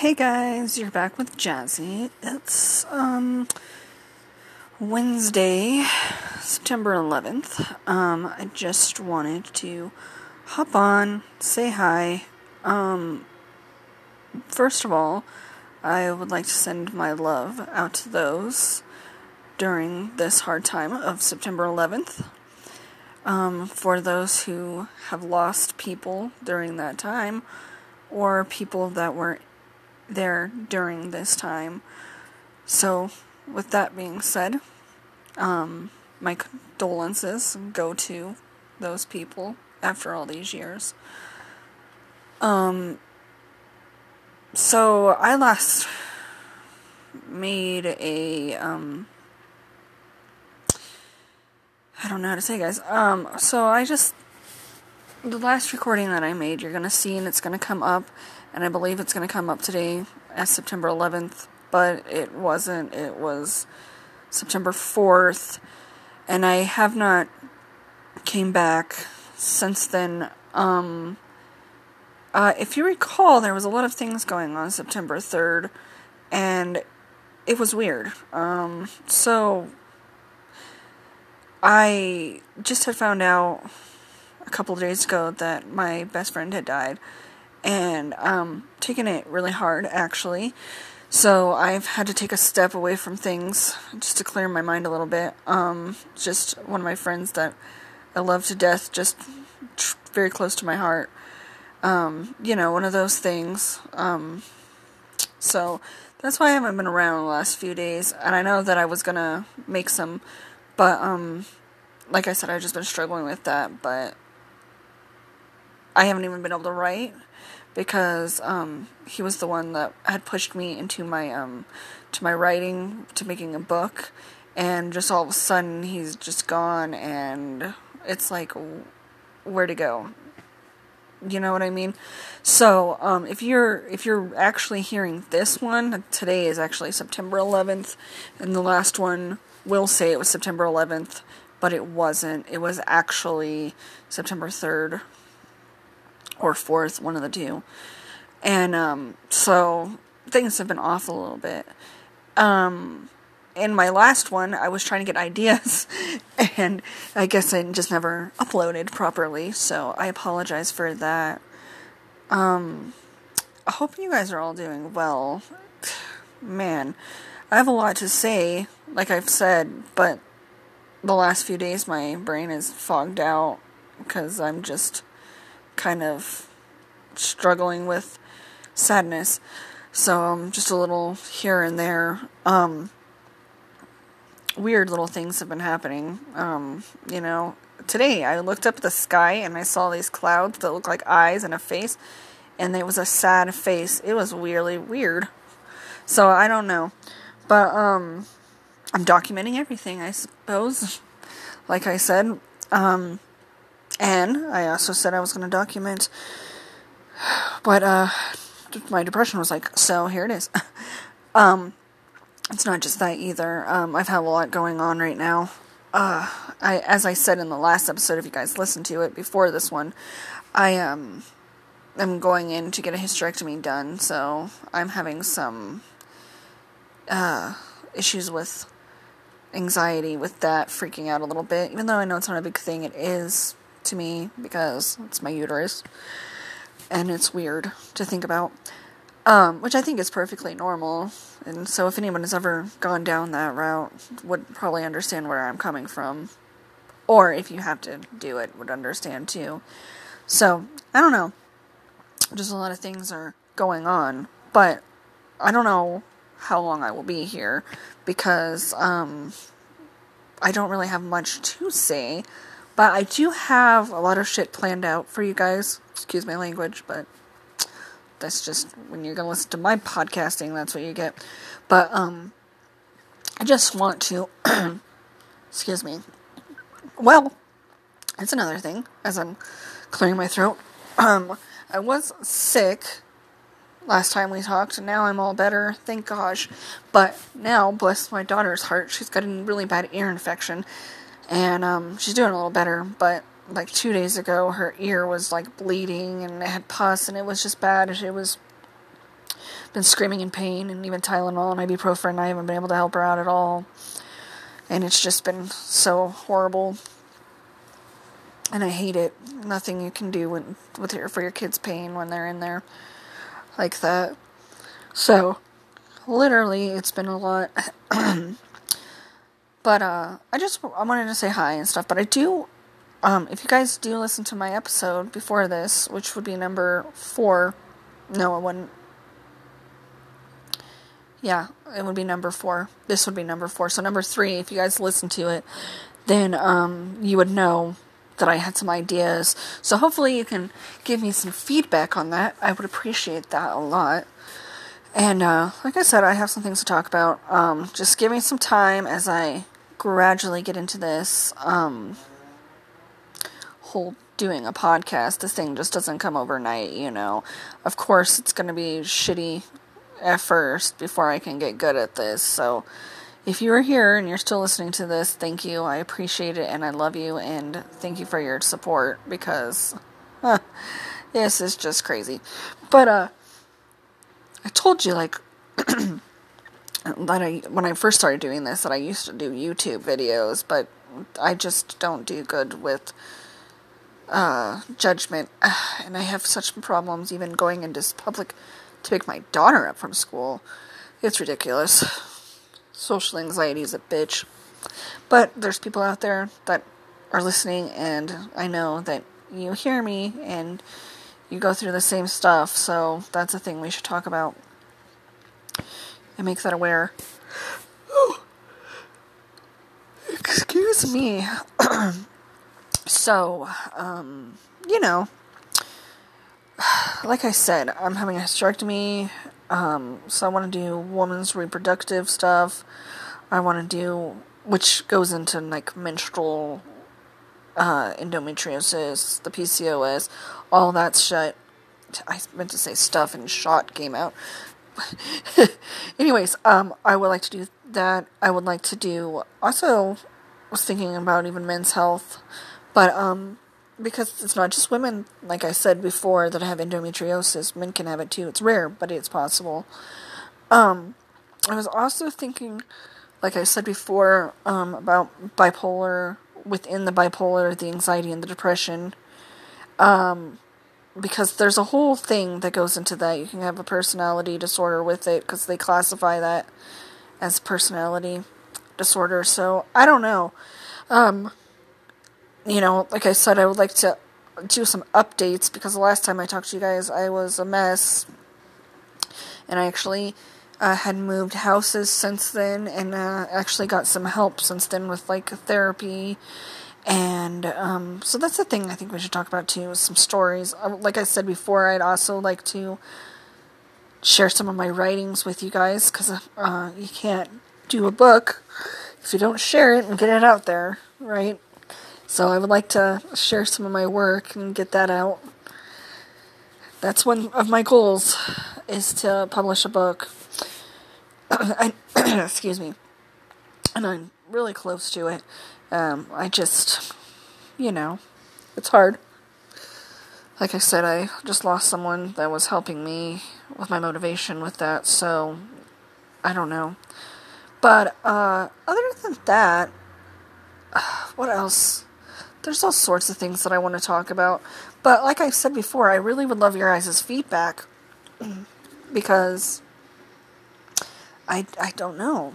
Hey guys, you're back with Jazzy. It's um Wednesday, September 11th. Um I just wanted to hop on, say hi. Um first of all, I would like to send my love out to those during this hard time of September 11th. Um, for those who have lost people during that time, or people that were there during this time. So, with that being said, um, my condolences go to those people after all these years. Um, so I last made a um I don't know how to say guys. Um so I just the last recording that I made you're going to see and it's going to come up and I believe it's going to come up today as September 11th, but it wasn't. It was September 4th and I have not came back since then um uh, if you recall, there was a lot of things going on September 3rd, and it was weird. Um, so, I just had found out a couple of days ago that my best friend had died, and um, taken it really hard, actually. So, I've had to take a step away from things just to clear my mind a little bit. Um, just one of my friends that I love to death, just very close to my heart um, you know, one of those things. Um, so that's why I haven't been around the last few days. And I know that I was gonna make some, but um, like I said, I've just been struggling with that. But I haven't even been able to write because um, he was the one that had pushed me into my um, to my writing to making a book, and just all of a sudden he's just gone, and it's like where to go you know what I mean? So, um, if you're if you're actually hearing this one, today is actually September 11th, and the last one will say it was September 11th, but it wasn't. It was actually September 3rd or 4th, one of the two. And um, so things have been off a little bit. Um, in my last one, I was trying to get ideas, and I guess I just never uploaded properly, so I apologize for that. Um, I hope you guys are all doing well. Man, I have a lot to say, like I've said, but the last few days my brain is fogged out because I'm just kind of struggling with sadness. So, um, just a little here and there. Um, weird little things have been happening. Um, you know, today I looked up at the sky and I saw these clouds that look like eyes and a face, and it was a sad face. It was weirdly weird. So I don't know, but um, I'm documenting everything, I suppose. Like I said, um, and I also said I was going to document, but uh, my depression was like, so here it is. um, it's not just that either. Um, I've had a lot going on right now. Uh, I, as I said in the last episode, if you guys listened to it before this one, I um, am going in to get a hysterectomy done, so I'm having some uh, issues with anxiety with that, freaking out a little bit. Even though I know it's not a big thing, it is to me because it's my uterus, and it's weird to think about. Um, which I think is perfectly normal. And so, if anyone has ever gone down that route, would probably understand where I'm coming from. Or if you have to do it, would understand too. So, I don't know. Just a lot of things are going on. But I don't know how long I will be here because um, I don't really have much to say. But I do have a lot of shit planned out for you guys. Excuse my language, but that's just when you're gonna listen to my podcasting, that's what you get. But um, I just want to, excuse me. Well, that's another thing. As I'm clearing my throat, um, I was sick last time we talked, and now I'm all better, thank gosh. But now, bless my daughter's heart, she's got a really bad ear infection, and um, she's doing a little better. But like two days ago, her ear was like bleeding and it had pus and it was just bad. She was been screaming in pain, and even Tylenol and ibuprofen. I haven't been able to help her out at all, and it's just been so horrible. And I hate it. Nothing you can do when, with your for your kids' pain when they're in there like that. So, literally, it's been a lot. but uh, I just I wanted to say hi and stuff. But I do um, if you guys do listen to my episode before this, which would be number four, no, it wouldn't. Yeah, it would be number four. This would be number four. So number three, if you guys listen to it, then um, you would know that I had some ideas. So hopefully you can give me some feedback on that. I would appreciate that a lot. And uh, like I said, I have some things to talk about. Um, just give me some time as I gradually get into this. Um, whole doing a podcast. This thing just doesn't come overnight, you know. Of course, it's going to be shitty at first before I can get good at this. So, if you are here and you're still listening to this, thank you. I appreciate it and I love you and thank you for your support because huh, this is just crazy. But uh I told you like that I when I first started doing this that I used to do YouTube videos, but I just don't do good with uh, judgment, and I have such problems even going into public to pick my daughter up from school. It's ridiculous. Social anxiety is a bitch. But there's people out there that are listening, and I know that you hear me and you go through the same stuff, so that's a thing we should talk about and make that aware. Excuse me. So, um, you know, like I said, I'm having a hysterectomy. Um, so I want to do woman's reproductive stuff. I want to do, which goes into like menstrual uh, endometriosis, the PCOS, all that shit. I meant to say stuff and shot came out. Anyways, um, I would like to do that. I would like to do also was thinking about even men's health. But um, because it's not just women, like I said before, that have endometriosis, men can have it too. It's rare, but it's possible. Um, I was also thinking, like I said before, um, about bipolar, within the bipolar, the anxiety and the depression. Um, because there's a whole thing that goes into that. You can have a personality disorder with it because they classify that as personality disorder. So I don't know. Um, you know, like I said, I would like to do some updates because the last time I talked to you guys, I was a mess. And I actually uh, had moved houses since then and uh, actually got some help since then with like therapy. And um, so that's the thing I think we should talk about too some stories. Uh, like I said before, I'd also like to share some of my writings with you guys because uh, you can't do a book if you don't share it and get it out there, right? So I would like to share some of my work and get that out. That's one of my goals is to publish a book. I, excuse me. And I'm really close to it. Um, I just, you know, it's hard. Like I said, I just lost someone that was helping me with my motivation with that, so I don't know. But uh, other than that, what else? there's all sorts of things that I want to talk about. But like I said before, I really would love your guys' feedback because I I don't know.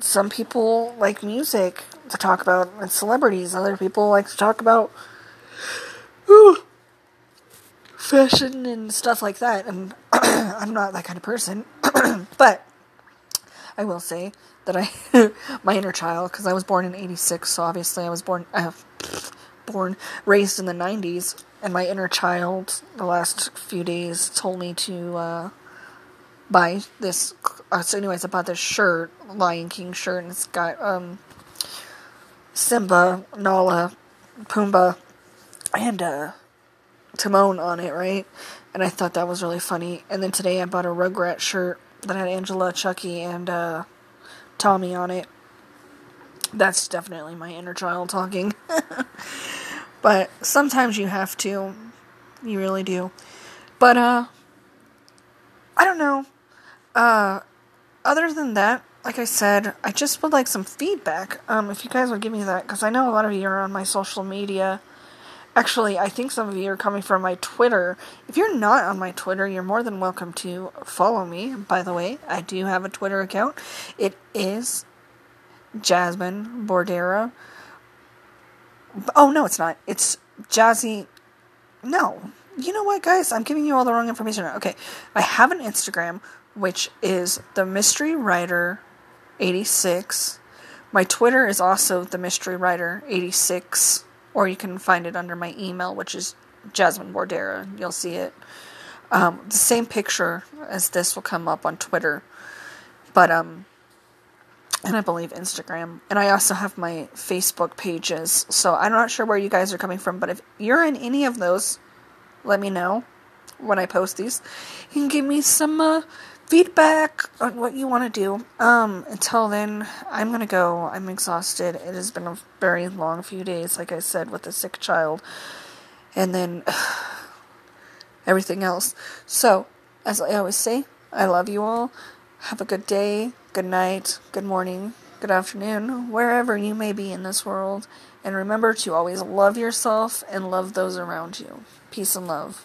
Some people like music to talk about and celebrities. Other people like to talk about ooh, fashion and stuff like that. And I'm not that kind of person. but I will say that I, my inner child, because I was born in '86, so obviously I was born, uh, born, raised in the '90s, and my inner child, the last few days, told me to uh, buy this. Uh, so, anyways, I bought this shirt, Lion King shirt, and it's got um, Simba, Nala, Pumbaa, and uh, Timon on it, right? And I thought that was really funny. And then today I bought a Rugrat shirt that had Angela, Chuckie, and uh, Tommy on it. That's definitely my inner child talking. but sometimes you have to. You really do. But, uh, I don't know. Uh, other than that, like I said, I just would like some feedback. Um, if you guys would give me that, because I know a lot of you are on my social media. Actually, I think some of you are coming from my Twitter. If you're not on my Twitter, you're more than welcome to follow me. By the way, I do have a Twitter account. It is Jasmine Bordera. Oh, no, it's not. It's Jazzy. No. You know what, guys? I'm giving you all the wrong information. Okay. I have an Instagram, which is the Mystery Writer 86. My Twitter is also the Mystery Writer 86, or you can find it under my email, which is Jasmine Bordera. You'll see it. Um, the same picture as this will come up on Twitter, but um, and I believe Instagram. And I also have my Facebook pages. So I'm not sure where you guys are coming from, but if you're in any of those, let me know when I post these. You can give me some uh, feedback on what you want to do. Um, until then, I'm gonna go. I'm exhausted. It has been a very long few days, like I said, with a sick child, and then everything else. So, as I always say, I love you all. Have a good day, good night, good morning, good afternoon, wherever you may be in this world. And remember to always love yourself and love those around you. Peace and love.